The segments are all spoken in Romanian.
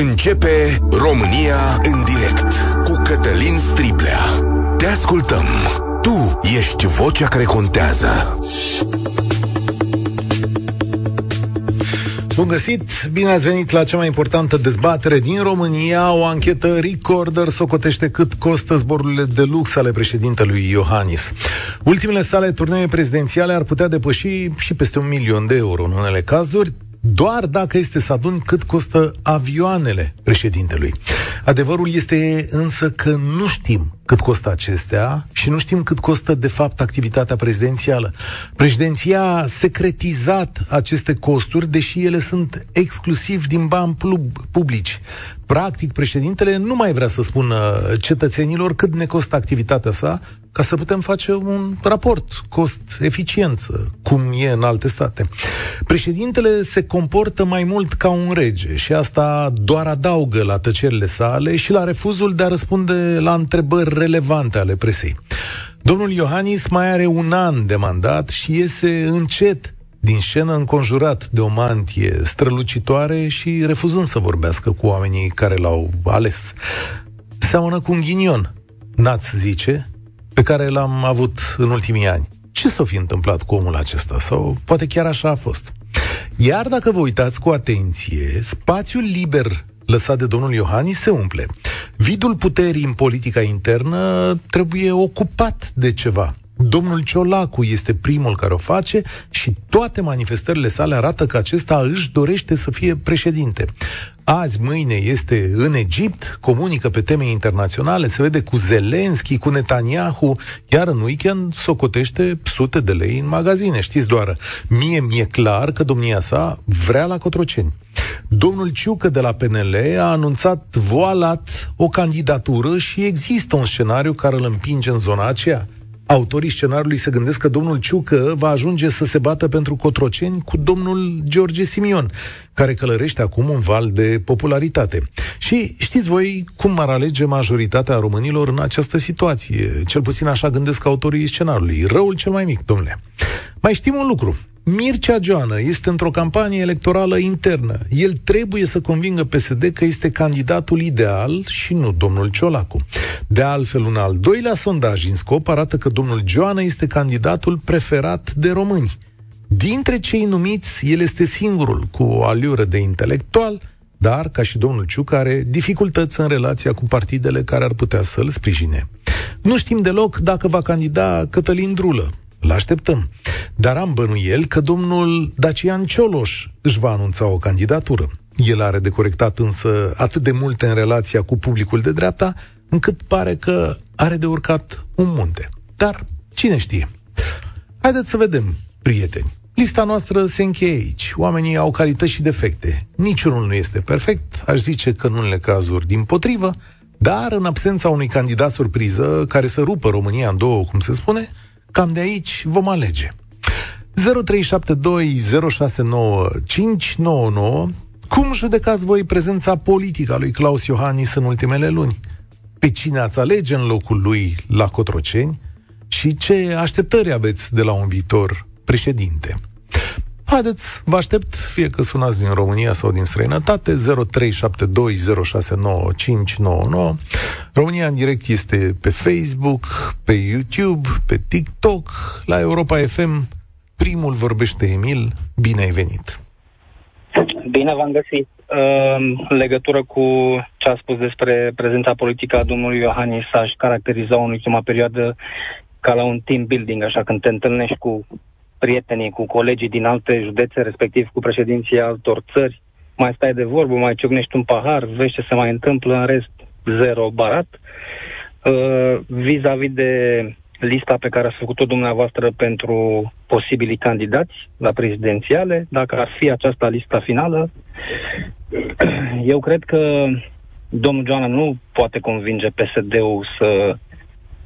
Începe România în direct cu Cătălin Striblea. Te ascultăm. Tu ești vocea care contează. Bun găsit! Bine ați venit la cea mai importantă dezbatere din România. O anchetă Recorder socotește cât costă zborurile de lux ale președintelui Iohannis. Ultimele sale turnee prezidențiale ar putea depăși și peste un milion de euro în unele cazuri, doar dacă este să adun cât costă avioanele președintelui. Adevărul este însă că nu știm cât costă acestea și nu știm cât costă de fapt activitatea prezidențială. Președinția a secretizat aceste costuri, deși ele sunt exclusiv din bani publici. Practic, președintele nu mai vrea să spună cetățenilor cât ne costă activitatea sa, ca să putem face un raport cost-eficiență, cum e în alte state. Președintele se comportă mai mult ca un rege și asta doar adaugă la tăcerile sale și la refuzul de a răspunde la întrebări relevante ale presei. Domnul Iohannis mai are un an de mandat și iese încet din scenă înconjurat de o mantie strălucitoare și refuzând să vorbească cu oamenii care l-au ales. Seamănă cu un ghinion, n-ați zice, pe care l-am avut în ultimii ani. Ce s-a fi întâmplat cu omul acesta? Sau poate chiar așa a fost. Iar dacă vă uitați cu atenție, spațiul liber lăsat de domnul Iohannis se umple. Vidul puterii în politica internă trebuie ocupat de ceva. Domnul Ciolacu este primul care o face și toate manifestările sale arată că acesta își dorește să fie președinte. Azi, mâine este în Egipt, comunică pe teme internaționale, se vede cu Zelenski, cu Netanyahu, iar în weekend socotește sute de lei în magazine. Știți doar, mie mi-e clar că domnia sa vrea la Cotroceni. Domnul Ciucă de la PNL a anunțat voalat o candidatură și există un scenariu care îl împinge în zona aceea autorii scenariului se gândesc că domnul Ciucă va ajunge să se bată pentru Cotroceni cu domnul George Simion, care călărește acum un val de popularitate. Și știți voi cum ar alege majoritatea românilor în această situație? Cel puțin așa gândesc autorii scenariului. Răul cel mai mic, domnule. Mai știm un lucru. Mircea Joană este într-o campanie electorală internă. El trebuie să convingă PSD că este candidatul ideal și nu domnul Ciolacu. De altfel, un al doilea sondaj în scop arată că domnul Joană este candidatul preferat de români. Dintre cei numiți, el este singurul cu o aliură de intelectual, dar, ca și domnul Ciuc, are dificultăți în relația cu partidele care ar putea să-l sprijine. Nu știm deloc dacă va candida Cătălin Drulă, îl așteptăm. Dar am bănuiel că domnul Dacian Cioloș își va anunța o candidatură. El are de corectat însă atât de multe în relația cu publicul de dreapta, încât pare că are de urcat un munte. Dar cine știe? Haideți să vedem, prieteni. Lista noastră se încheie aici. Oamenii au calități și defecte. Niciunul nu este perfect, aș zice că în unele cazuri din potrivă, dar în absența unui candidat surpriză care să rupă România în două, cum se spune, Cam de aici vom alege. 0372069599 Cum judecați voi prezența politică a lui Claus Iohannis în ultimele luni? Pe cine ați alege în locul lui la Cotroceni? Și ce așteptări aveți de la un viitor președinte? Haideți, vă aștept, fie că sunați din România sau din străinătate, 0372069599. România în direct este pe Facebook, pe YouTube, pe TikTok, la Europa FM. Primul vorbește Emil, bine ai venit! Bine v-am găsit. În legătură cu ce a spus despre prezența politică a domnului Iohannis, aș caracteriza în ultima perioadă ca la un team building, așa când te întâlnești cu prietenii, cu colegii din alte județe, respectiv cu președinții altor țări, mai stai de vorbă, mai ciocnești un pahar, vezi ce se mai întâmplă, în rest zero barat. Uh, vis-a-vis de lista pe care ați făcut-o dumneavoastră pentru posibilii candidați la prezidențiale, dacă ar fi aceasta lista finală, eu cred că domnul Joana nu poate convinge PSD-ul să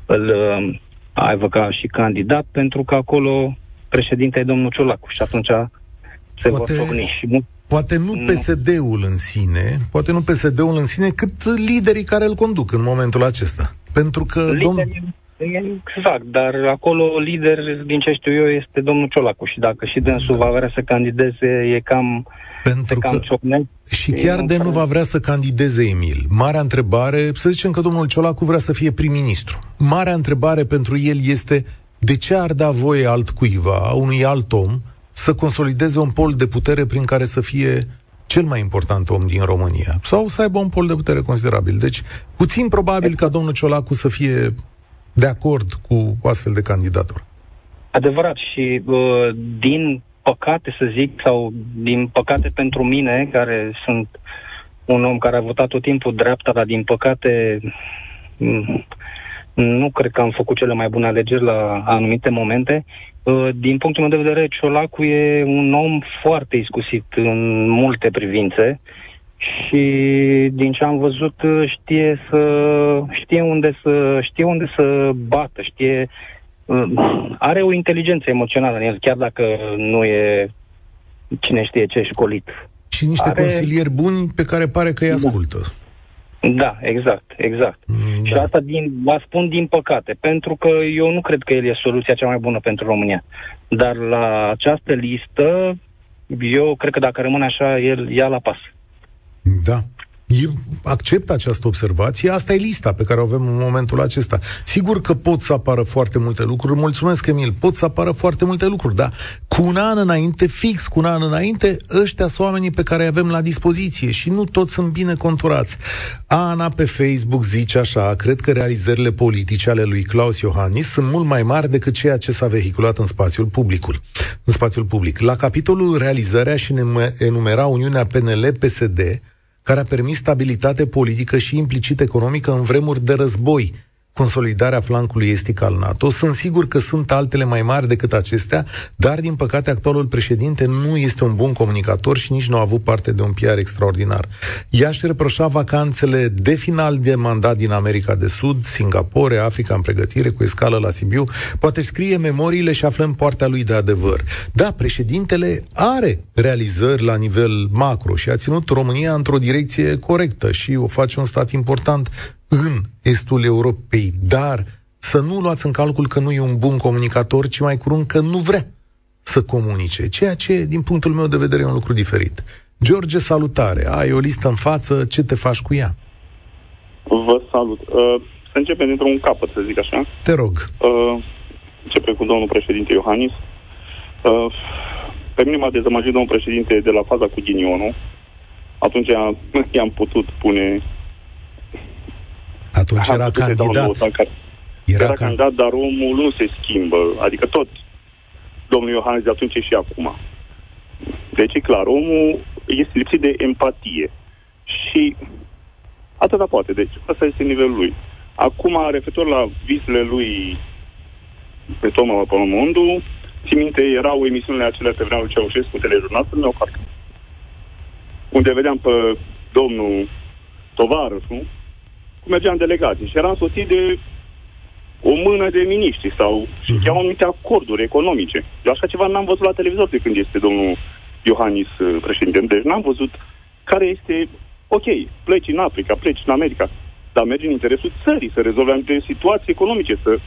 îl uh, aibă ca și candidat, pentru că acolo președinte e domnul Ciolacu și atunci se poate, vor socni. Și nu, poate nu, nu PSD-ul în sine, poate nu PSD-ul în sine, cât liderii care îl conduc în momentul acesta. Pentru că liderii, domn... Exact, dar acolo lider, din ce știu eu, este domnul Ciolacu și dacă și dânsul exact. va vrea să candideze, e cam Pentru că și chiar de nu va vrea să candideze Emil. Marea întrebare, să zicem că domnul Ciolacu vrea să fie prim-ministru. Marea întrebare pentru el este de ce ar da voie altcuiva, unui alt om, să consolideze un pol de putere prin care să fie cel mai important om din România sau să aibă un pol de putere considerabil. Deci, puțin probabil ca domnul Ciolacu să fie de acord cu astfel de candidatură. Adevărat și uh, din păcate să zic, sau din păcate pentru mine, care sunt un om care a votat tot timpul dreapta, dar din păcate mm, nu cred că am făcut cele mai bune alegeri la anumite momente. Uh, din punctul meu de vedere, Ciolacu e un om foarte iscusit în multe privințe și din ce am văzut știe să știe unde să știe unde să bată, știe are o inteligență emoțională în el, chiar dacă nu e cine știe ce școlit. Și niște are... consilieri buni pe care pare că îi da. ascultă. Da, exact, exact. Mm, da. Și asta din, vă spun din păcate, pentru că eu nu cred că el e soluția cea mai bună pentru România. Dar la această listă, eu cred că dacă rămâne așa, el ia la pas. Da accept această observație, asta e lista pe care o avem în momentul acesta. Sigur că pot să apară foarte multe lucruri, mulțumesc Emil, pot să apară foarte multe lucruri, dar cu un an înainte, fix cu un an înainte, ăștia sunt oamenii pe care îi avem la dispoziție și nu toți sunt bine conturați. Ana pe Facebook zice așa, cred că realizările politice ale lui Claus Iohannis sunt mult mai mari decât ceea ce s-a vehiculat în spațiul publicul. În spațiul public. La capitolul realizarea și enumera Uniunea PNL-PSD, care a permis stabilitate politică și implicit economică în vremuri de război, consolidarea flancului estic al NATO. Sunt sigur că sunt altele mai mari decât acestea, dar din păcate actualul președinte nu este un bun comunicator și nici nu a avut parte de un PR extraordinar. Ea își reproșa vacanțele de final de mandat din America de Sud, Singapore, Africa în pregătire, cu escală la Sibiu. Poate scrie memoriile și aflăm partea lui de adevăr. Da, președintele are realizări la nivel macro și a ținut România într-o direcție corectă și o face un stat important în estul Europei, dar să nu luați în calcul că nu e un bun comunicator, ci mai curând că nu vrea să comunice, ceea ce, din punctul meu de vedere, e un lucru diferit. George, salutare! Ai o listă în față, ce te faci cu ea? Vă salut! Uh, să începem dintr-un capăt, să zic așa. Te rog. Uh, începem cu domnul președinte Iohannis. Uh, pe mine m-a dezamăgit domnul președinte de la faza cu ghinionul. Atunci i-am putut pune atunci era candidat. Era, era candidat, dar omul nu se schimbă. Adică tot domnul Iohannis de atunci și acum. Deci e clar, omul este lipsit de empatie. Și atâta poate. Deci asta este nivelul lui. Acum, referitor la visele lui pe Toma Pământul, țin minte, erau emisiunile acelea pe vremea lui Ceaușescu, telejurnal, să mi unde vedeam pe domnul Tovarăsu, cum mergeam delegații și eram soțit de o mână de miniștri sau și uh-huh. anumite acorduri economice. Eu așa ceva n-am văzut la televizor de când este domnul Iohannis uh, președinte. Deci n-am văzut care este, ok, pleci în Africa, pleci în America, dar mergi în interesul țării să rezolve anumite situații economice, să,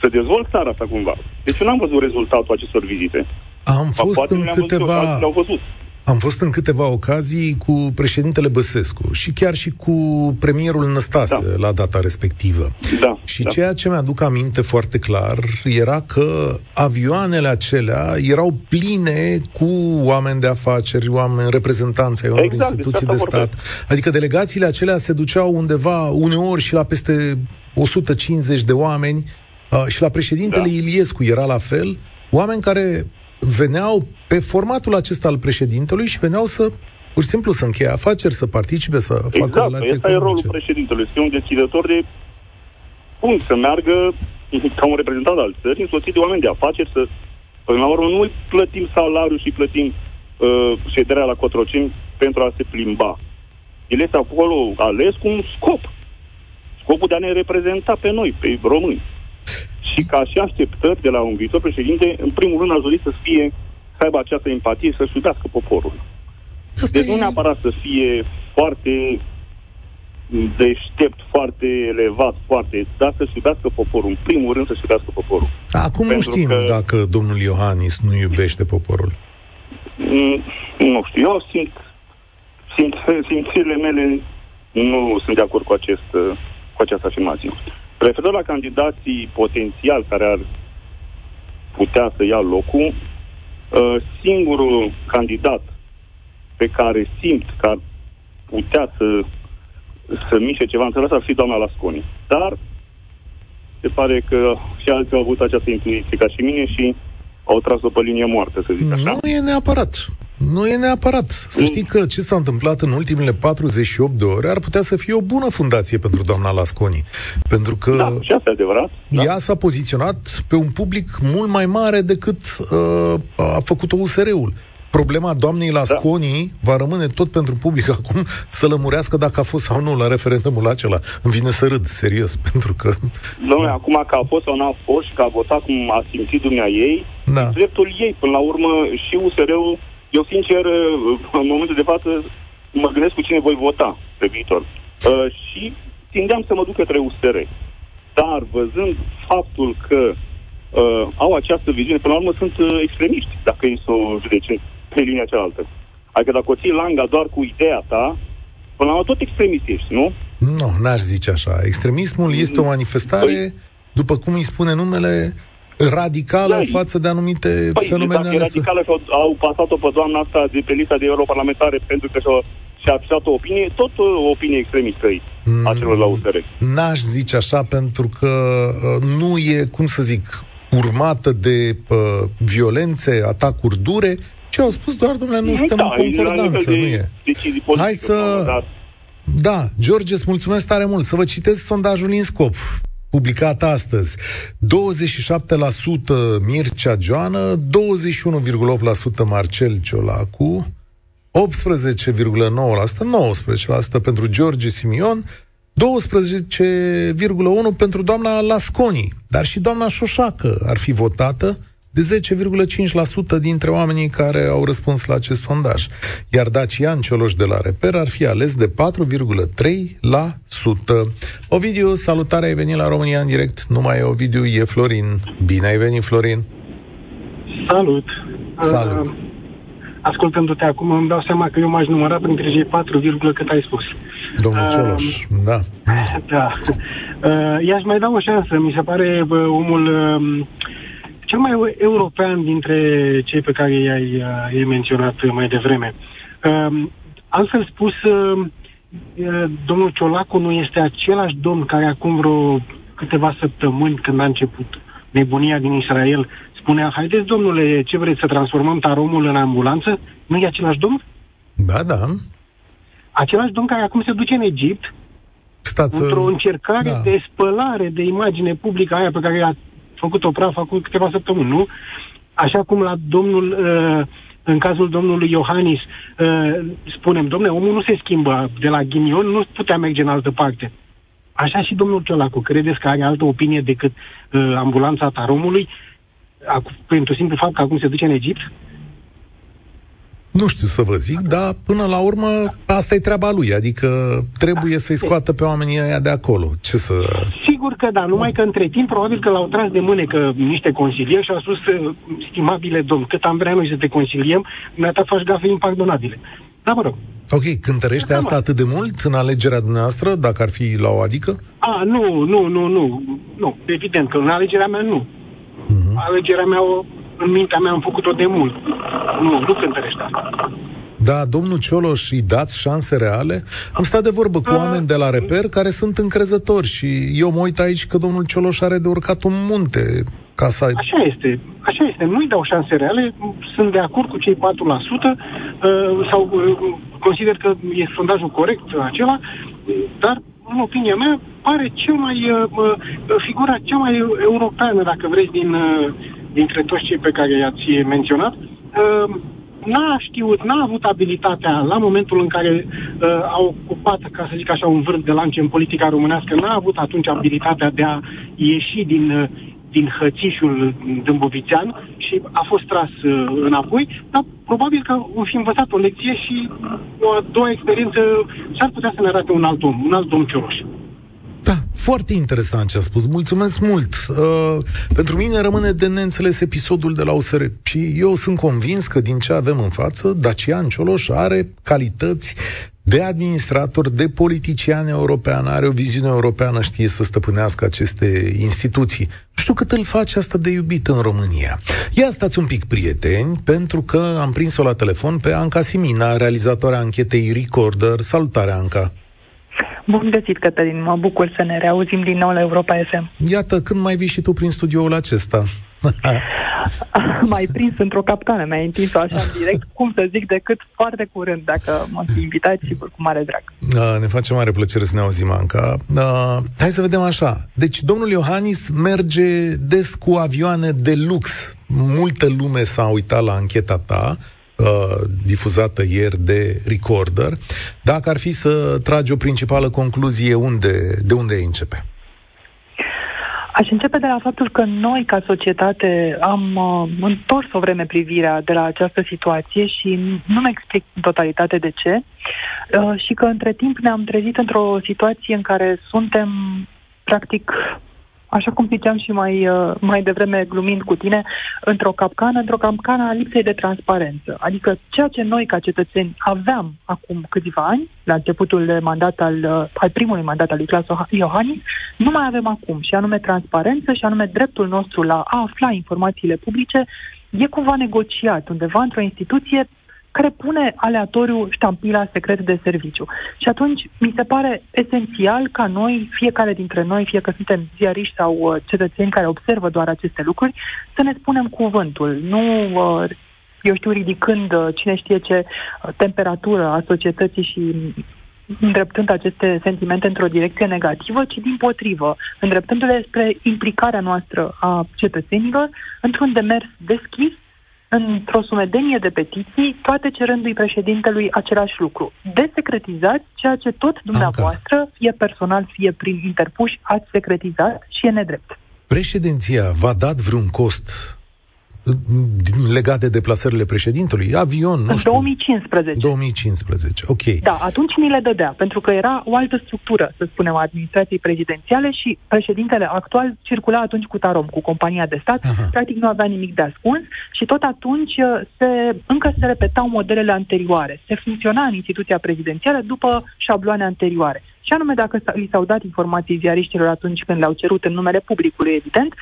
să dezvolt țara asta cumva. Deci eu n-am văzut rezultatul acestor vizite. Am fost Poate în câteva... Văzut, le-au văzut. Am fost în câteva ocazii cu președintele Băsescu și chiar și cu premierul Năstase da. la data respectivă. Da, și da. ceea ce mi-aduc aminte foarte clar era că avioanele acelea erau pline cu oameni de afaceri, oameni reprezentanți ai unor exact, instituții de stat. Adică delegațiile acelea se duceau undeva uneori și la peste 150 de oameni uh, și la președintele da. Iliescu era la fel, oameni care veneau pe formatul acesta al președintelui și veneau să pur și simplu să încheie afaceri, să participe, să exact, facă relații Exact, e rolul președintelui, să fie un decidător de cum să meargă ca un reprezentant al țării, însoțit de oameni de afaceri, să până la urmă nu plătim salariul și plătim uh, șederea la Cotroceni pentru a se plimba. El este acolo ales cu un scop. Scopul de a ne reprezenta pe noi, pe români. Și ca și așteptări de la un viitor președinte, în primul rând aș dori să fie, să aibă această empatie, să-și iubească poporul. Asta deci e... nu neapărat să fie foarte deștept, foarte elevat, foarte, dar să-și iubească poporul. În primul rând să-și iubească poporul. Acum Pentru nu știm că... dacă domnul Iohannis nu iubește poporul. Mm, nu știu, eu simt, simt simțirile mele nu sunt de acord cu, acest, cu această afirmație. Referitor la candidații potențial care ar putea să ia locul, uh, singurul candidat pe care simt că ar putea să, să miște ceva în țara asta ar fi doamna Lasconi. Dar se pare că și alții au avut această intuiție ca și mine și au tras-o pe linie moartă, să zic așa. Nu e neapărat. Nu e neapărat. Să știi că ce s-a întâmplat în ultimele 48 de ore ar putea să fie o bună fundație pentru doamna Lasconi. Pentru că da, și asta adevărat. Da. ea s-a poziționat pe un public mult mai mare decât uh, a făcut-o USR-ul. Problema doamnei Lasconi da. va rămâne tot pentru public acum să lămurească dacă a fost sau nu la referendumul acela. Îmi vine să râd, serios, pentru că... Domnule, da. acum că a fost sau n-a fost și că a votat cum a simțit dumnea ei, da. dreptul ei. Până la urmă, și USR-ul eu, sincer, în momentul de față, mă gândesc cu cine voi vota pe viitor. Uh, și tindeam să mă duc către USR. Dar, văzând faptul că uh, au această viziune, până la urmă sunt uh, extremiști, dacă ei să o judece pe linia cealaltă. Adică dacă o ții langa doar cu ideea ta, până la urmă tot extremist ești, nu? Nu, n-aș zice așa. Extremismul este o manifestare, păi, după cum îi spune numele, radicală da, față de anumite păi, fenomene. Dacă e radicală și au pasat-o pe doamna asta de pe lista de europarlamentare pentru că și-a, și-a afișat o opinie, tot o opinie extremistă mm, a celor la USR. N-aș zice așa pentru că uh, nu e, cum să zic, urmată de uh, violențe, atacuri dure, ce au spus doar, domnule, nu suntem da, în concordanță, de nu e. Hai să... Da, George, îți mulțumesc tare mult. Să vă citesc sondajul INSCOP publicat astăzi. 27% Mircea Joană, 21,8% Marcel Ciolacu, 18,9%, 19% pentru George Simion, 12,1% pentru doamna Lasconi, dar și doamna Șoșacă ar fi votată, de 10,5% dintre oamenii care au răspuns la acest sondaj. Iar Dacian Cioloș de la Reper ar fi ales de 4,3%. Ovidiu, salutare, ai venit la România în direct. Nu mai e Ovidiu, e Florin. Bine ai venit, Florin. Salut. Salut. Uh, ascultându-te acum, îmi dau seama că eu m-aș număra printre cei 4, cât ai spus. Domnul uh, Cioloș, da. Da. Uh, i-aș mai da o șansă. Mi se pare uh, omul uh, cel mai european dintre cei pe care i-ai, uh, i-ai menționat mai devreme. Um, altfel spus, uh, uh, domnul Ciolacu nu este același domn care acum vreo câteva săptămâni, când a început nebunia din Israel, spunea, haideți, domnule, ce vreți să transformăm taromul în ambulanță? Nu e același domn? Da, da. Același domn care acum se duce în Egipt, Stați într-o încercare da. de spălare de imagine publică aia pe care a făcut-o praf acum câteva săptămâni, nu? Așa cum la domnul, uh, în cazul domnului Iohannis, uh, spunem, domnule, omul nu se schimbă de la ghinion, nu putea merge în altă parte. Așa și domnul Ciolacu, credeți că are altă opinie decât uh, ambulanța taromului, pentru simplu fapt că acum se duce în Egipt? Nu știu să vă zic, dar până la urmă asta e treaba lui, adică trebuie să-i scoată pe oamenii ăia de acolo. Ce să... Sigur că da, numai că între timp probabil că l-au tras de mânecă niște consilieri și au spus, stimabile domn, cât am vrea noi să te consiliem, ta faci gafe impardonabile. Da, mă rog. Ok, cântărește asta mă. atât de mult în alegerea dumneavoastră, dacă ar fi la o adică? A, nu, nu, nu, nu. Nu, evident că în alegerea mea nu. Uh-huh. Alegerea mea o în mintea mea am făcut-o de mult. Nu, nu cântărește asta. Da, domnul Cioloș, îi dați șanse reale? Am stat de vorbă cu oameni de la reper care sunt încrezători și eu mă uit aici că domnul Cioloș are de urcat un munte ca să... Așa este, așa este. Nu-i dau șanse reale, sunt de acord cu cei 4% uh, sau uh, consider că e sondajul corect acela, dar în opinia mea, pare cel mai uh, figura cea mai europeană, dacă vreți, din, uh, dintre toți cei pe care i-ați menționat, uh, n-a știut, n-a avut abilitatea la momentul în care uh, a ocupat, ca să zic așa, un vârf de lance în politica românească, n-a avut atunci abilitatea de a ieși din, uh, din hățișul dâmbovițean și a fost tras uh, înapoi, dar probabil că o fi învățat o lecție și o a doua experiență s-ar putea să ne arate un alt om, un alt om Cioroș. Da, foarte interesant ce a spus. Mulțumesc mult. Uh, pentru mine rămâne de neînțeles episodul de la USR și eu sunt convins că din ce avem în față, Dacian Cioloș are calități de administrator, de politician european, are o viziune europeană, știe să stăpânească aceste instituții. Nu știu cât îl face asta de iubit în România. Ia stați un pic, prieteni, pentru că am prins-o la telefon pe Anca Simina, realizatoarea anchetei Recorder. Salutare, Anca! Bun găsit, Cătălin. Mă bucur să ne reauzim din nou la Europa FM. Iată, când mai vii și tu prin studioul acesta? mai prins într-o capcană, mi-ai întins-o așa în direct, cum să zic, decât foarte curând, dacă mă fi invitat, sigur, cu mare drag. Da, ne face mare plăcere să ne auzim, Anca. Da, hai să vedem așa. Deci, domnul Iohannis merge des cu avioane de lux. Multă lume s-a uitat la ancheta ta, uh, difuzată ieri de Recorder. Dacă ar fi să tragi o principală concluzie, unde, de unde începe? Aș începe de la faptul că noi, ca societate, am uh, întors o vreme privirea de la această situație și nu mi explic în totalitate de ce uh, și că între timp ne-am trezit într-o situație în care suntem practic așa cum ziceam și mai, uh, mai devreme glumind cu tine, într-o capcană, într-o capcană a lipsei de transparență. Adică ceea ce noi ca cetățeni aveam acum câțiva ani, la începutul de mandat al, uh, al primului mandat al lui Claus Iohannis, nu mai avem acum, și anume transparență și anume dreptul nostru la a afla informațiile publice e cumva negociat undeva într-o instituție care pune aleatoriu ștampila secret de serviciu. Și atunci mi se pare esențial ca noi, fiecare dintre noi, fie că suntem ziariști sau uh, cetățeni care observă doar aceste lucruri, să ne spunem cuvântul. Nu uh, eu știu, ridicând uh, cine știe ce uh, temperatură a societății și îndreptând aceste sentimente într-o direcție negativă, ci din potrivă, îndreptându-le spre implicarea noastră a cetățenilor într-un demers deschis într-o sumedenie de petiții, toate cerându-i președintelui același lucru. Desecretizați ceea ce tot dumneavoastră, Anca. fie personal, fie prin interpuși, ați secretizat și e nedrept. Președinția v-a dat vreun cost legat de deplasările președintelui? Avion, nu în știu. 2015. 2015, ok. Da, atunci ni le dădea, pentru că era o altă structură, să spunem, a administrației prezidențiale și președintele actual circula atunci cu Tarom, cu compania de stat, Aha. practic nu avea nimic de ascuns și tot atunci uh, se, încă se repetau modelele anterioare. Se funcționa în instituția prezidențială după șabloane anterioare. Și anume, dacă li s-au dat informații ziariștilor atunci când le-au cerut în numele publicului, evident,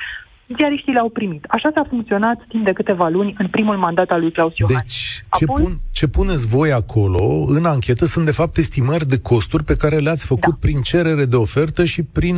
ziariștii le-au primit. Așa s-a funcționat timp de câteva luni în primul mandat al lui Claus Iohannis. Deci, ce, Apoi... pun, ce puneți voi acolo în anchetă sunt de fapt estimări de costuri pe care le-ați făcut da. prin cerere de ofertă și prin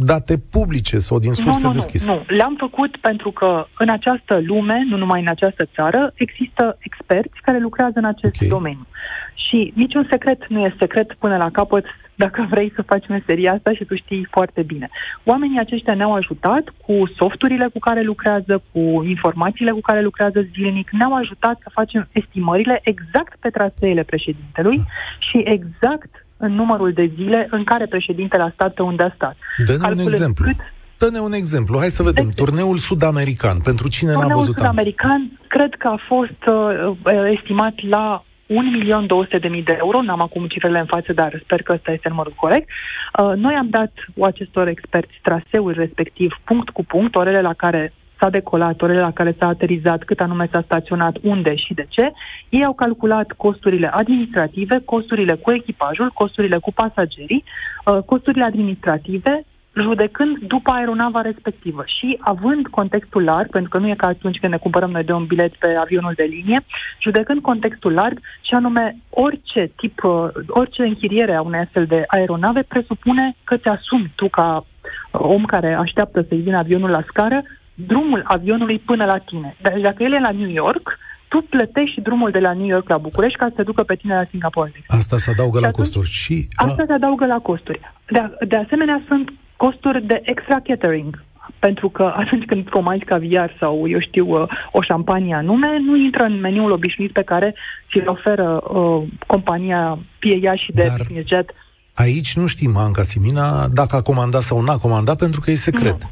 date publice sau din surse nu, nu, deschise. Nu, nu, le-am făcut pentru că în această lume, nu numai în această țară, există experți care lucrează în acest okay. domeniu. Și niciun secret nu e secret până la capăt dacă vrei să faci meseria asta și tu știi foarte bine. Oamenii aceștia ne-au ajutat cu softurile cu care lucrează, cu informațiile cu care lucrează zilnic, ne-au ajutat să facem estimările exact pe traseele președintelui și exact în numărul de zile în care președintele a stat pe unde a stat. Dă-ne un exemplu. Cât... Dă-ne un exemplu. Hai să vedem. De Turneul sud-american. Pentru cine Turneul n-a văzut sud-american, cred că a fost uh, estimat la 1.200.000 de euro, n-am acum cifrele în față, dar sper că ăsta este numărul corect. Uh, noi am dat acestor experți traseul respectiv, punct cu punct, orele la care s-a decolat, orele la care s-a aterizat, cât anume s-a staționat, unde și de ce. Ei au calculat costurile administrative, costurile cu echipajul, costurile cu pasagerii, uh, costurile administrative, judecând după aeronava respectivă și având contextul larg, pentru că nu e ca atunci când ne cumpărăm noi de un bilet pe avionul de linie, judecând contextul larg și anume orice tip, uh, orice închiriere a unei astfel de aeronave presupune că ți asumi tu ca om care așteaptă să-i vină avionul la scară, drumul avionului până la tine. Deci dacă el e la New York, tu plătești drumul de la New York la București ca să te ducă pe tine la Singapore. Asta se adaugă la costuri. Și, Asta se adaugă la costuri. De, de asemenea, sunt costuri de extra catering. Pentru că atunci când comanzi caviar sau, eu știu, uh, o șampanie anume, nu intră în meniul obișnuit pe care ți-l oferă uh, compania, fie ea și de Dar... business jet. Aici nu știm, Anca Simina, dacă a comandat sau n-a comandat, pentru că e secret. Nu.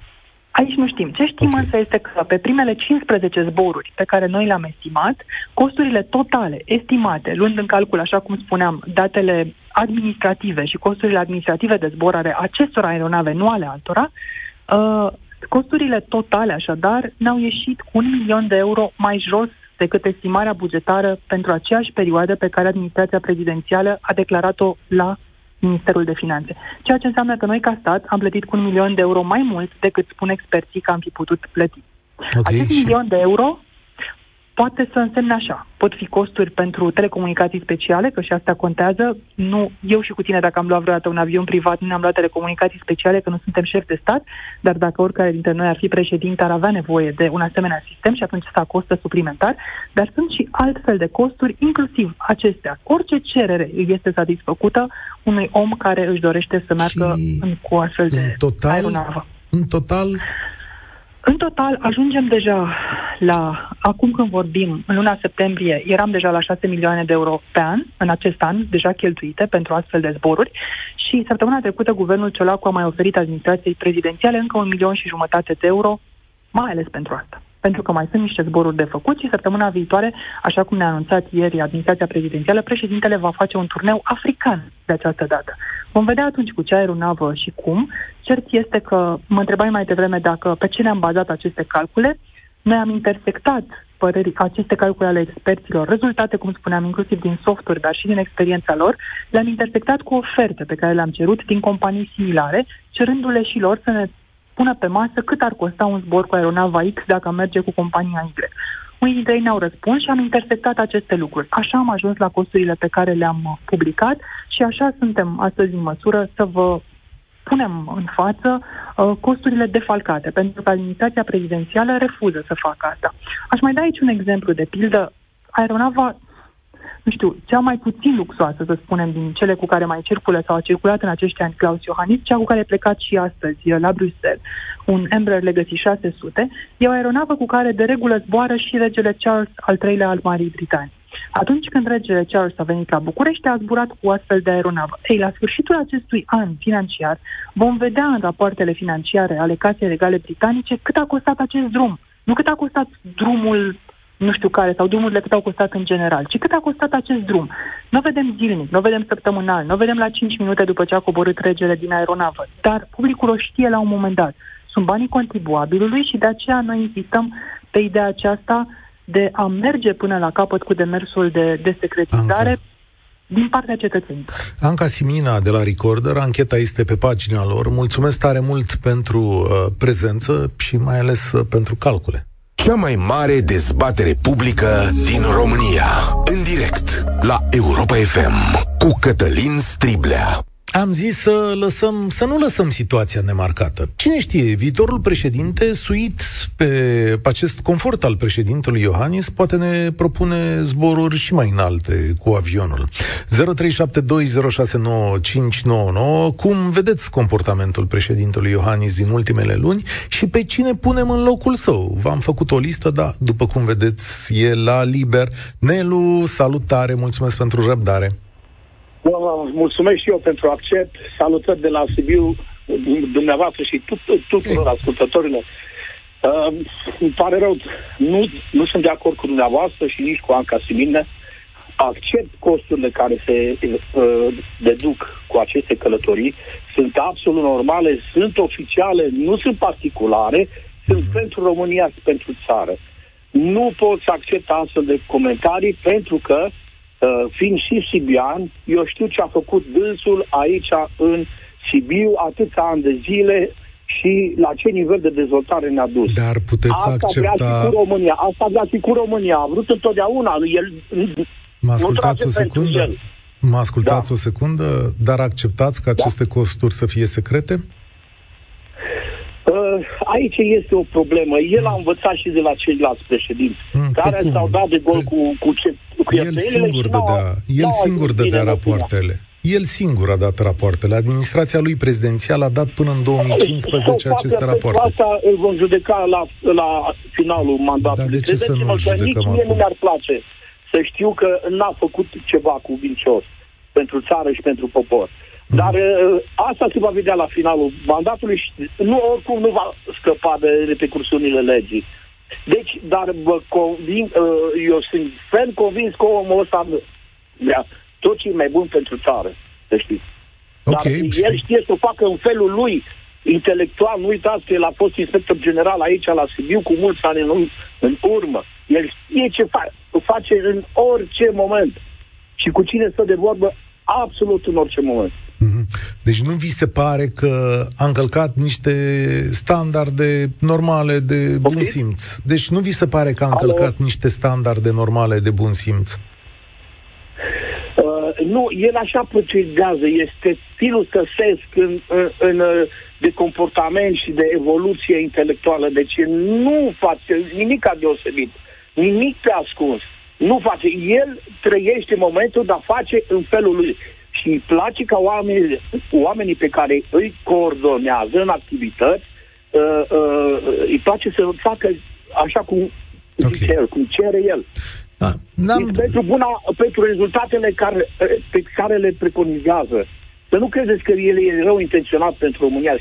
Aici nu știm. Ce știm okay. însă este că pe primele 15 zboruri pe care noi le-am estimat, costurile totale estimate, luând în calcul, așa cum spuneam, datele administrative și costurile administrative de zbor ale acestor aeronave, nu ale altora, uh, costurile totale, așadar, ne-au ieșit cu un milion de euro mai jos decât estimarea bugetară pentru aceeași perioadă pe care administrația prezidențială a declarat-o la Ministerul de Finanțe. Ceea ce înseamnă că noi, ca stat, am plătit cu un milion de euro mai mult decât spun experții că am fi putut plăti. Okay. Acest milion de euro poate să însemne așa. Pot fi costuri pentru telecomunicații speciale, că și asta contează. Nu, eu și cu tine, dacă am luat vreodată un avion privat, nu ne-am luat telecomunicații speciale, că nu suntem șef de stat, dar dacă oricare dintre noi ar fi președinte, ar avea nevoie de un asemenea sistem și atunci asta costă suplimentar. Dar sunt și altfel de costuri, inclusiv acestea. Orice cerere este satisfăcută unui om care își dorește să meargă și în, cu astfel de total, aeronavă. În total, în total, ajungem deja la, acum când vorbim, în luna septembrie, eram deja la 6 milioane de euro pe an, în acest an, deja cheltuite pentru astfel de zboruri. Și săptămâna trecută guvernul Ciolacu a mai oferit administrației prezidențiale încă un milion și jumătate de euro, mai ales pentru asta pentru că mai sunt niște zboruri de făcut și săptămâna viitoare, așa cum ne-a anunțat ieri administrația prezidențială, președintele va face un turneu african de această dată. Vom vedea atunci cu ce aeronavă și cum. Cert este că mă întrebai mai devreme dacă pe ce ne-am bazat aceste calcule. Noi am intersectat păreri, aceste calcule ale experților, rezultate, cum spuneam, inclusiv din software, dar și din experiența lor, le-am intersectat cu oferte pe care le-am cerut din companii similare, cerându-le și lor să ne pună pe masă cât ar costa un zbor cu aeronava X dacă merge cu compania Y. Unii dintre ei ne-au răspuns și am intersectat aceste lucruri. Așa am ajuns la costurile pe care le-am uh, publicat și așa suntem astăzi în măsură să vă punem în față uh, costurile defalcate, pentru că administrația prezidențială refuză să facă asta. Aș mai da aici un exemplu de pildă. Aeronava nu știu, cea mai puțin luxoasă, să spunem, din cele cu care mai circulă sau a circulat în acești ani Claus Iohannis, cea cu care a plecat și astăzi la Bruxelles, un Embraer Legacy 600, e o aeronavă cu care de regulă zboară și regele Charles al III-lea al Marii Britanii. Atunci când regele Charles a venit la București, a zburat cu astfel de aeronavă. Ei, la sfârșitul acestui an financiar, vom vedea în rapoartele financiare ale Casei Regale Britanice cât a costat acest drum. Nu cât a costat drumul nu știu care, sau drumurile cât au costat în general, ci cât a costat acest drum. Nu vedem zilnic, nu vedem săptămânal, nu vedem la 5 minute după ce a coborât regele din aeronavă, dar publicul o știe la un moment dat. Sunt banii contribuabilului și de aceea noi insistăm pe ideea aceasta de a merge până la capăt cu demersul de, de secretizare Anca. din partea cetățenilor. Anca Simina de la Recorder, ancheta este pe pagina lor. Mulțumesc tare mult pentru uh, prezență și mai ales uh, pentru calcule. Cea mai mare dezbatere publică din România. În direct la Europa FM cu Cătălin Striblea am zis să lăsăm, să nu lăsăm situația nemarcată. Cine știe, viitorul președinte, suit pe acest confort al președintelui Iohannis, poate ne propune zboruri și mai înalte cu avionul. 0372069599 Cum vedeți comportamentul președintelui Iohannis din ultimele luni și pe cine punem în locul său? V-am făcut o listă, da, după cum vedeți, e la liber. Nelu, salutare, mulțumesc pentru răbdare. Mulțumesc și eu pentru accept. Salutări de la Sibiu, dumneavoastră și tuturor ascultătorilor. Uh, îmi pare rău, nu, nu sunt de acord cu dumneavoastră și nici cu Anca Simine. Accept costurile care se uh, deduc cu aceste călătorii. Sunt absolut normale, sunt oficiale, nu sunt particulare, sunt mm-hmm. pentru România și pentru țară. Nu pot să accept astfel de comentarii pentru că uh, Uh, fiind și sibian, eu știu ce a făcut dânsul aici în Sibiu atâția ani de zile și la ce nivel de dezvoltare ne-a dus. Dar puteți Asta accepta... Vrea și cu România. Asta vrea și cu România. A vrut întotdeauna. El mă ascultați o secundă? Mă ascultați da. o secundă? Dar acceptați ca da. aceste da. costuri să fie secrete? Uh, aici este o problemă. El mm. a învățat și de la ceilalți președinți, mm, care s-au dat de gol cu, cu, ce, cu el singur dădea, el singur dădea rapoartele. El singur a dat rapoartele. Administrația lui prezidențială a dat până în 2015 aceste rapoarte. Asta îl vom judeca la, la finalul mandatului. Dar de ce să nu judecăm nici mie nu mi-ar place să știu că n-a făcut ceva cu vincios pentru țară și pentru popor. Mm. Dar uh, asta se va vedea la finalul mandatului și nu, oricum nu va scăpa de repercursiunile legii. Deci, dar vă convin, uh, eu sunt ferm convins că omul ăsta vrea tot ce e mai bun pentru țară, să știți. Okay. Dar el știe să o facă în felul lui, intelectual, nu uitați că el a fost inspector general aici la Sibiu cu mulți ani în, în urmă. El știe ce fa- face în orice moment și cu cine stă de vorbă absolut în orice moment. Mm-hmm. Deci nu vi se pare că a încălcat niște standarde normale de bun simț? Deci nu vi se pare că a încălcat Alo? niște standarde normale de bun simț? Uh, nu, el așa procedează, este stilul săsesc în, în, în, de comportament și de evoluție intelectuală. Deci nu face nimic deosebit, nimic pe ascuns. Nu face. El trăiește momentul, dar face în felul lui. Și îi place ca oamenii, oamenii pe care îi coordonează în activități, uh, uh, îi place să facă așa cum okay. zice el, cum cere el. Da, n-am... pentru, buna, pentru rezultatele care, pe care le preconizează. Să nu credeți că el e rău intenționat pentru România.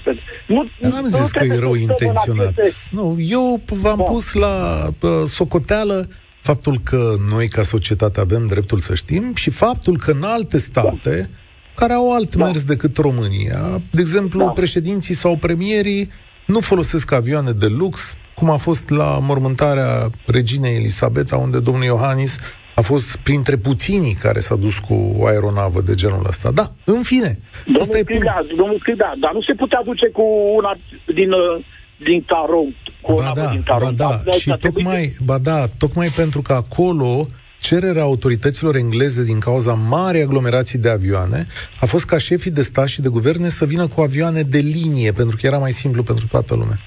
Nu, eu n-am zis că e rău intenționat. Nu, eu v-am da. pus la uh, socoteală faptul că noi ca societate avem dreptul să știm și faptul că în alte state da. care au alt da. mers decât România, de exemplu, da. președinții sau premierii nu folosesc avioane de lux, cum a fost la mormântarea reginei Elisabeta, unde domnul Iohannis a fost printre puținii care s-a dus cu o aeronavă de genul ăsta. Da, în fine. Domnul asta Crida, e... domnul Crida, dar nu se putea duce cu una din, uh, din Tarom, cu ba da, din Tarom. Ba da, și tocmai, ba da, tocmai pentru că acolo cererea autorităților engleze din cauza mari aglomerații de avioane a fost ca șefii de stat și de guverne să vină cu avioane de linie, pentru că era mai simplu pentru toată lumea.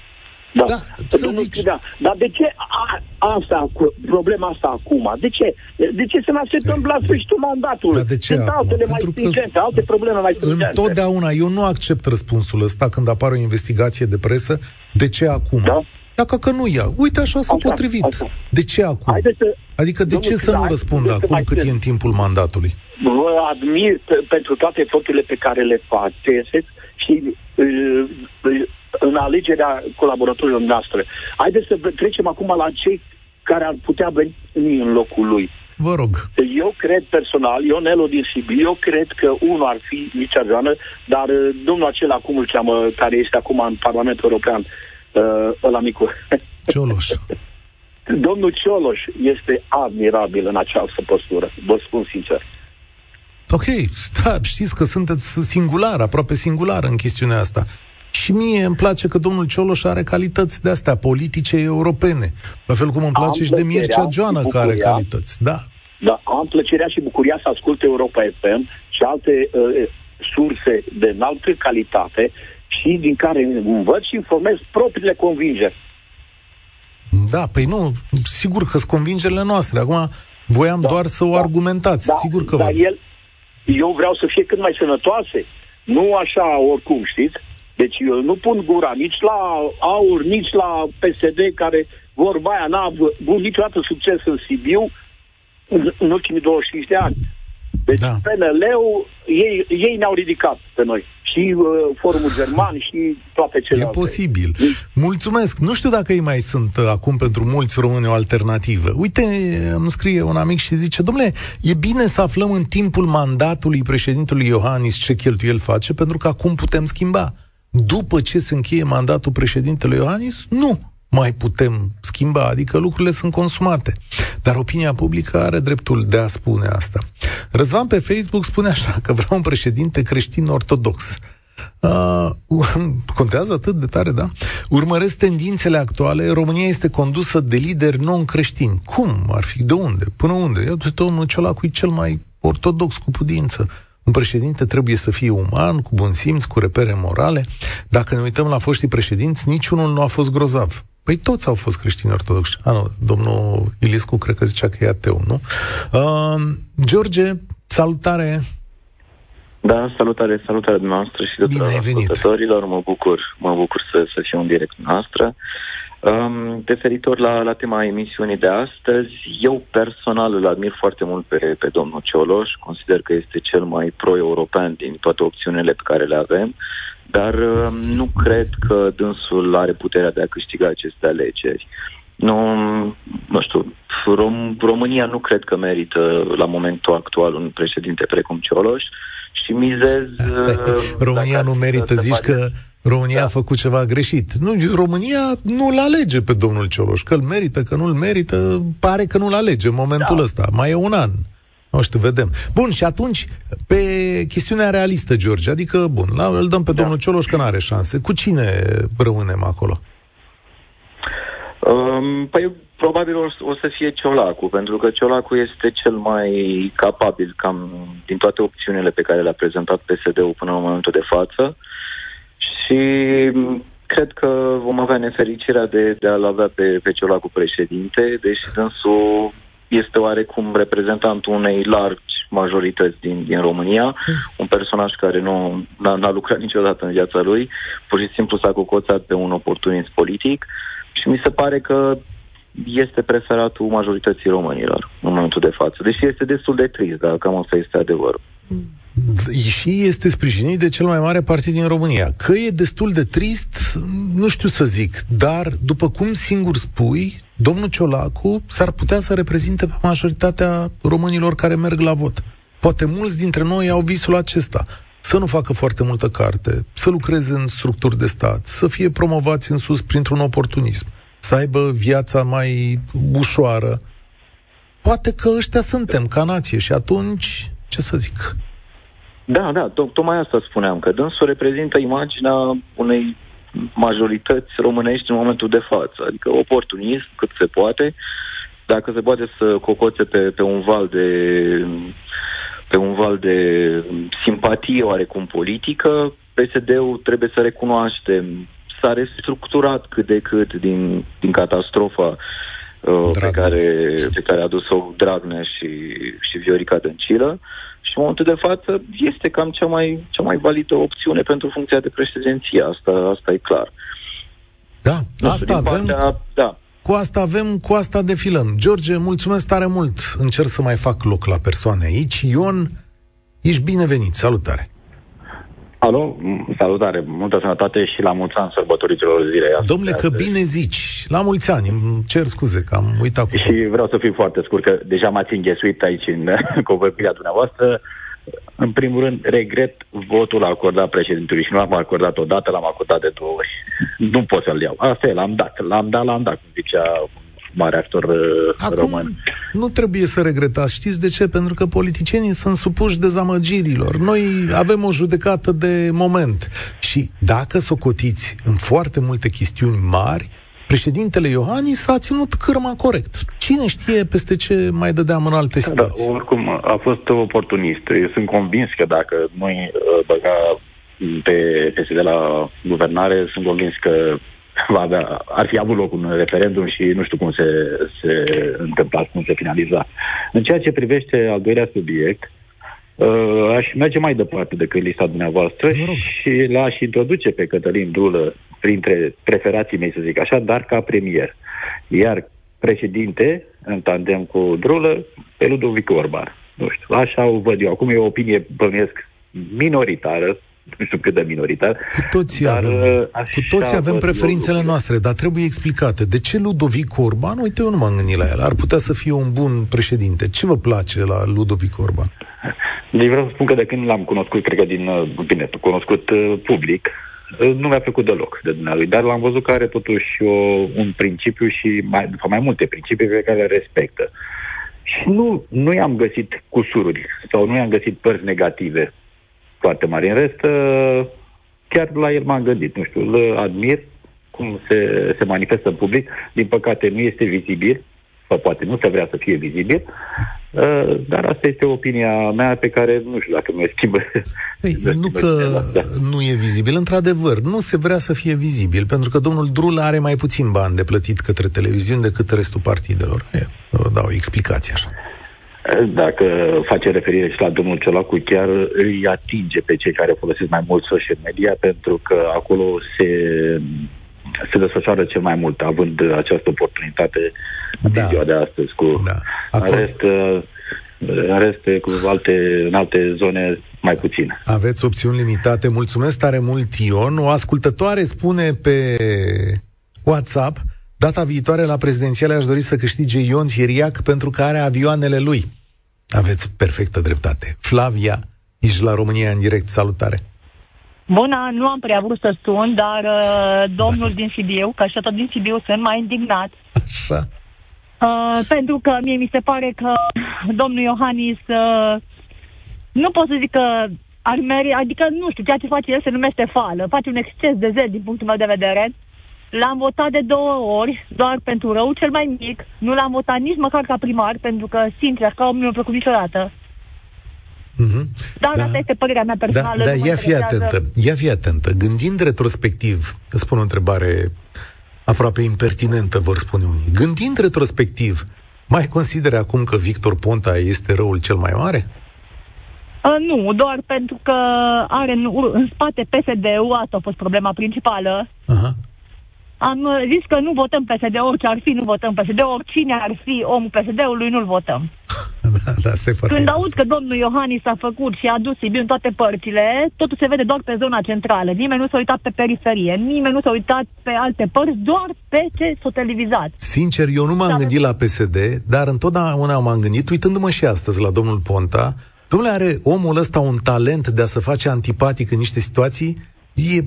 Da, da să zici. Da. Dar de ce a, asta, problema asta acum? De ce? De ce să ne așteptăm la sfârșitul mandatului? Dar de ce Sunt acum? altele mai stringente, alte probleme mai stringente. Întotdeauna, eu nu accept răspunsul ăsta când apare o investigație de presă. De ce acum? Da? Dacă că nu ia. Uite, așa s-a asta, potrivit. Asta. De ce acum? Să, adică de ce să nu răspundă acum cât e în timpul mandatului? Vă admir pe, pentru toate eforturile pe care le faceți și uh, în alegerea colaboratorilor noastre. Haideți să trecem acum la cei care ar putea veni în locul lui. Vă rog. Eu cred personal, Ionelo din Sibiu, eu cred că unul ar fi Mircea Joană, dar uh, domnul acela, cum îl cheamă, care este acum în Parlamentul European, uh, ăla micu. Cioloș. domnul Cioloș este admirabil în această postură, vă spun sincer. Ok, da, știți că sunteți singular, aproape singular în chestiunea asta. Și mie îmi place că domnul Cioloș are calități de astea politice europene. La fel cum îmi place am și de Mircea Joană, care are calități. Da. Da, am plăcerea și bucuria să ascult Europa FM și alte uh, surse de înaltă calitate și din care învăț și informez propriile convingeri. Da, păi nu, sigur că sunt convingerile noastre. Acum, voiam da, doar să o da, argumentați. Da, sigur că... Dar el, eu vreau să fie cât mai sănătoase. Nu așa oricum, știți? Deci eu nu pun gura nici la AUR, nici la PSD, care vorba aia n-a avut niciodată succes în Sibiu în, în ultimii 25 de ani. Deci da. PNL-ul, ei, ei ne-au ridicat pe noi. Și uh, Forumul German și toate celelalte. E posibil. Mulțumesc. Nu știu dacă ei mai sunt uh, acum pentru mulți români o alternativă. Uite, îmi scrie un amic și zice, domnule, e bine să aflăm în timpul mandatului președintelui Iohannis ce cheltuiel face, pentru că acum putem schimba după ce se încheie mandatul președintelui Iohannis, nu mai putem schimba, adică lucrurile sunt consumate. Dar opinia publică are dreptul de a spune asta. Răzvan pe Facebook spune așa, că vreau un președinte creștin ortodox. Uh, contează atât de tare, da? Urmăresc tendințele actuale, România este condusă de lideri non-creștini. Cum ar fi? De unde? Până unde? Iată, domnul Ciolacu e cel mai ortodox cu putință. Un președinte trebuie să fie uman, cu bun simț, cu repere morale. Dacă ne uităm la foștii președinți, niciunul nu a fost grozav. Păi toți au fost creștini ortodoxi. Ah, nu, domnul Iliscu cred că zicea că e ateu, nu? Uh, George, salutare! Da, salutare, salutare dumneavoastră și tuturor ascultătorilor. Mă bucur, mă bucur să, să fiu în direct noastră. Um, referitor la, la tema emisiunii de astăzi, eu personal îl admir foarte mult pe, pe domnul Cioloș, consider că este cel mai pro-european din toate opțiunile pe care le avem, dar um, nu cred că dânsul are puterea de a câștiga aceste alegeri. Nu, nu știu, Rom, România nu cred că merită la momentul actual un președinte precum Cioloș și mizez... Uh, România nu merită, zici că România da. a făcut ceva greșit. Nu, România nu-l alege pe domnul Cioloș. Că îl merită, că nu-l merită, pare că nu-l alege în momentul da. ăsta. Mai e un an. Nu știu, vedem. Bun, și atunci, pe chestiunea realistă, George, adică, bun, la, îl dăm pe da. domnul Cioloș că nu are șanse. Cu cine rămânem acolo? Um, păi, probabil o, o să fie Ciolacu, pentru că Ciolacu este cel mai capabil cam din toate opțiunile pe care le-a prezentat PSD-ul până în momentul de față. Și cred că vom avea nefericirea de, de a-l avea pe, pe Ciolacu președinte, deși dânsul este oarecum reprezentantul unei largi majorități din, din România, un personaj care nu n-a, n-a lucrat niciodată în viața lui, pur și simplu s-a cocoțat pe un oportunism politic și mi se pare că este preferatul majorității românilor în momentul de față. Deși este destul de trist, dar cam asta este adevărul. Și este sprijinit de cel mai mare partid din România. Că e destul de trist, nu știu să zic, dar după cum singur spui, domnul Ciolacu s-ar putea să reprezinte pe majoritatea românilor care merg la vot. Poate mulți dintre noi au visul acesta. Să nu facă foarte multă carte, să lucreze în structuri de stat, să fie promovați în sus printr-un oportunism, să aibă viața mai ușoară. Poate că ăștia suntem ca nație și atunci, ce să zic, da, da, to- tocmai asta spuneam, că dânsul reprezintă imaginea unei majorități românești în momentul de față, adică oportunism cât se poate, dacă se poate să cocoțe pe, pe un val de pe un val de simpatie oarecum politică, PSD-ul trebuie să recunoaștem s-a restructurat cât de cât din, din catastrofa uh, pe, care, pe care a dus-o Dragnea și, și Viorica Dăncilă și în momentul de față este cam cea mai, cea mai validă opțiune pentru funcția de președinție. Asta, asta e clar. Da, nu asta avem. Partea, da. Cu asta avem, cu asta defilăm. George, mulțumesc tare mult. Încerc să mai fac loc la persoane aici. Ion, ești binevenit. Salutare. Alo, salutare, multă sănătate și la mulți ani sărbătoriților zilei astea. Domnule, că bine zici, la mulți ani, îmi cer scuze că am uitat cu Și tot. vreau să fiu foarte scurt, că deja m-ați înghesuit aici în convorbirea dumneavoastră. În primul rând, regret votul acordat președintelui și nu l-am acordat odată, l-am acordat de două ori. Nu pot să-l iau. Asta e, l-am dat, l-am dat, l-am dat, cum zicea mare actor uh, Acum, român. nu trebuie să regretați. Știți de ce? Pentru că politicienii sunt supuși dezamăgirilor. Noi avem o judecată de moment. Și dacă socotiți în foarte multe chestiuni mari, președintele Iohannis a ținut cârma corect. Cine știe peste ce mai dădeam în alte da, situații? Da, oricum, a fost oportunist. Eu sunt convins că dacă noi uh, băga pe PSD la guvernare, sunt convins că va avea, ar fi avut loc un referendum și nu știu cum se, se întâmpla, cum se finaliza. În ceea ce privește al doilea subiect, uh, aș merge mai departe decât lista dumneavoastră și l-aș introduce pe Cătălin Drulă printre preferații mei, să zic așa, dar ca premier. Iar președinte, în tandem cu Drulă, pe Ludovic Orban. Nu știu, așa o văd eu. Acum e o opinie, bănuiesc, minoritară, nu știu cât de minoritar. Cu toții dar, avem, uh, cu toții avem preferințele noastre, dar trebuie explicate. De ce Ludovic Orban? Uite, eu nu m-am gândit la el. Ar putea să fie un bun președinte. Ce vă place la Ludovic Orban? Deci vreau să spun că de când l-am cunoscut, cred că din, uh, bine, cunoscut uh, public, nu mi-a făcut deloc de dumnealui, dar l-am văzut că are totuși o, un principiu și mai, după mai multe principii pe care le respectă. Și nu, nu i-am găsit cusururi sau nu i-am găsit părți negative foarte mari. În rest, uh, chiar la el m-am gândit, nu știu, îl admir cum se, se manifestă în public. Din păcate nu este vizibil, sau poate nu se vrea să fie vizibil, uh, dar asta este opinia mea pe care nu știu dacă mi-o schimbă. Ei, nu că nu e vizibil, într-adevăr, nu se vrea să fie vizibil, pentru că domnul Drul are mai puțin bani de plătit către televiziuni decât restul partidelor. E, vă dau o explicație așa. Dacă face referire și la domnul Ciolacu, chiar îi atinge pe cei care folosesc mai mult social media, pentru că acolo se, se desfășoară cel mai mult, având această oportunitate da. în ziua de astăzi. Cu da. Acum... rest, uh, în rest, cu alte, în alte zone mai puțin. Aveți opțiuni limitate. Mulțumesc tare mult, Ion. O ascultătoare spune pe WhatsApp Data viitoare la prezidențiale aș dori să câștige Ion Țiriac pentru că are avioanele lui. Aveți perfectă dreptate. Flavia, ești la România în direct. Salutare! Bună, nu am prea vrut să sun, dar uh, domnul da. din Sibiu, că așa tot din Sibiu sunt mai indignat. Așa. Uh, pentru că mie mi se pare că domnul Iohannis uh, nu pot să zic că ar meri, adică nu știu, ceea ce face el se numește fală, face un exces de zel din punctul meu de vedere. L-am votat de două ori, doar pentru rău cel mai mic. Nu l-am votat nici măcar ca primar, pentru că, sincer, ca om nu mi-a plăcut niciodată. Mm-hmm. Dar da. asta este părerea mea personală. Da, da ia fi atentă, ia fi atentă. Gândind retrospectiv, îți spun o întrebare aproape impertinentă, vor spune unii. Gândind retrospectiv, mai consideră acum că Victor Ponta este răul cel mai mare? Uh, nu, doar pentru că are în, în spate PSD-ul, asta a fost problema principală. Uh-huh. Am zis că nu votăm PSD, orice ar fi, nu votăm PSD, oricine ar fi omul PSD-ului, nu-l votăm. Da, da, asta e foarte Când aud că domnul Iohannis a făcut și a adus Sibiu în toate părțile, totul se vede doar pe zona centrală. Nimeni nu s-a uitat pe periferie, nimeni nu s-a uitat pe alte părți, doar pe ce s-a televizat. Sincer, eu nu m-am da, gândit la PSD, dar întotdeauna m-am gândit, uitându-mă și astăzi la domnul Ponta, domnule, are omul ăsta un talent de a se face antipatic în niște situații E,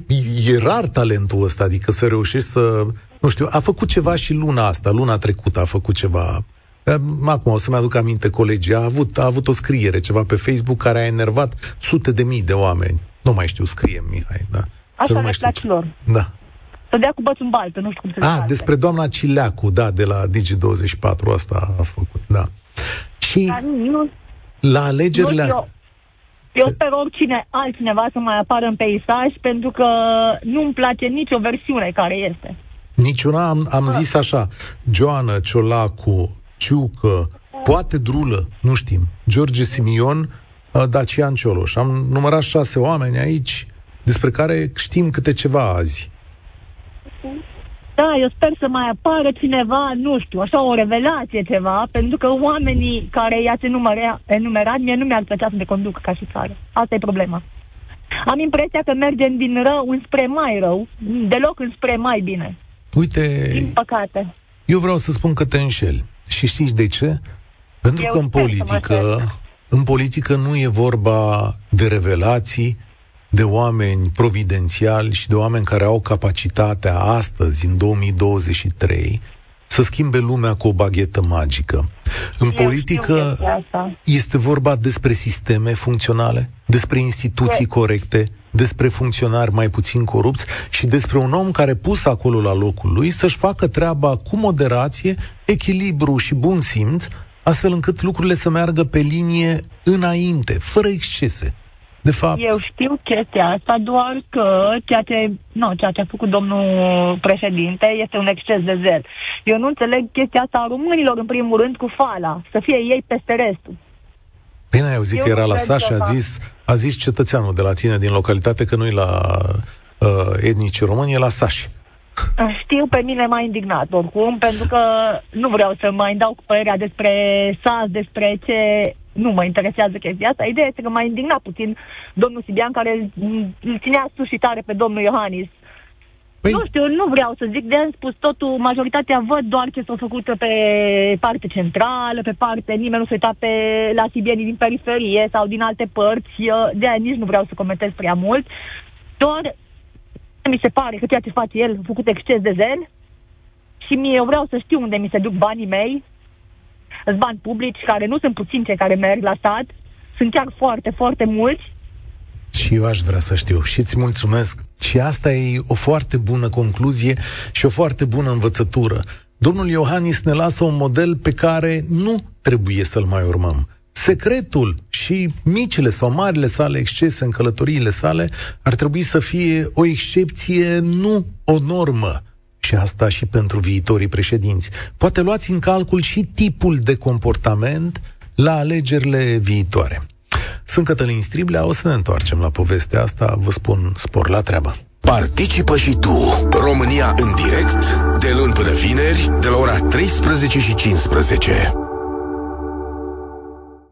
e rar talentul ăsta, adică să reușești să... Nu știu, a făcut ceva și luna asta, luna trecută a făcut ceva. Acum o să-mi aduc aminte, colegii, a avut, a avut o scriere, ceva pe Facebook, care a enervat sute de mii de oameni. Nu mai știu, scrie Mihai, da. Așa nu mai știu lor. Da. Să dea cu bățul în baltă, nu știu cum se A, despre doamna Cileacu, da, de la Digi24, asta a făcut, da. Și da, nu, la alegerile astea... Eu sper oricine altcineva să mai apară în peisaj, pentru că nu-mi place nicio versiune care este. Niciuna, am, am ah. zis așa, Joana, Ciolacu, Ciucă, poate Drulă, nu știm, George Simion, uh, Dacian Cioloș. Am numărat șase oameni aici despre care știm câte ceva azi. Da, eu sper să mai apară cineva, nu știu, așa o revelație ceva, pentru că oamenii care i-ați enumerat, mie nu mi-ar plăcea să ne conduc ca și țară. Asta e problema. Am impresia că mergem din rău înspre mai rău, deloc înspre mai bine. Uite, din păcate. Eu vreau să spun că te înșeli. Și știți de ce? Pentru eu că în politică, în politică nu e vorba de revelații, de oameni providențiali și de oameni care au capacitatea astăzi, în 2023, să schimbe lumea cu o baghetă magică. În Eu politică este vorba despre sisteme funcționale, despre instituții corecte, despre funcționari mai puțin corupți și despre un om care pus acolo la locul lui să-și facă treaba cu moderație, echilibru și bun simț, astfel încât lucrurile să meargă pe linie înainte, fără excese. De fapt... Eu știu chestia asta, doar că ceea ce, nu, ceea ce a făcut domnul președinte este un exces de zel. Eu nu înțeleg chestia asta a românilor, în primul rând, cu fala. Să fie ei peste restul. Bine, eu zic eu că era la Sasha, a zis, a zis cetățeanul de la tine din localitate că nu e la uh, etnici români, e la Sași. Știu, pe mine m-a indignat oricum, pentru că nu vreau să mai dau cu părerea despre SAS, despre ce nu mă interesează chestia asta. Ideea este că m-a indignat puțin domnul Sibian, care îl ținea sus și tare pe domnul Iohannis. Păi... Nu știu, nu vreau să zic, de am spus totul, majoritatea văd doar ce s-a făcut pe parte centrală, pe parte, nimeni nu se uita pe la sibienii din periferie sau din alte părți, de aia nici nu vreau să comentez prea mult. Doar mi se pare că ceea ce face el a făcut exces de zel și mie eu vreau să știu unde mi se duc banii mei, sunt bani publici care nu sunt puțini cei care merg la stat, sunt chiar foarte, foarte mulți. Și eu aș vrea să știu și îți mulțumesc. Și asta e o foarte bună concluzie și o foarte bună învățătură. Domnul Iohannis ne lasă un model pe care nu trebuie să-l mai urmăm. Secretul și micile sau marile sale excese în călătoriile sale ar trebui să fie o excepție, nu o normă și asta și pentru viitorii președinți. Poate luați în calcul și tipul de comportament la alegerile viitoare. Sunt Cătălin Striblea, o să ne întoarcem la povestea asta, vă spun spor la treabă. Participă și tu. România în direct, de luni până vineri, de la ora 13 și 15.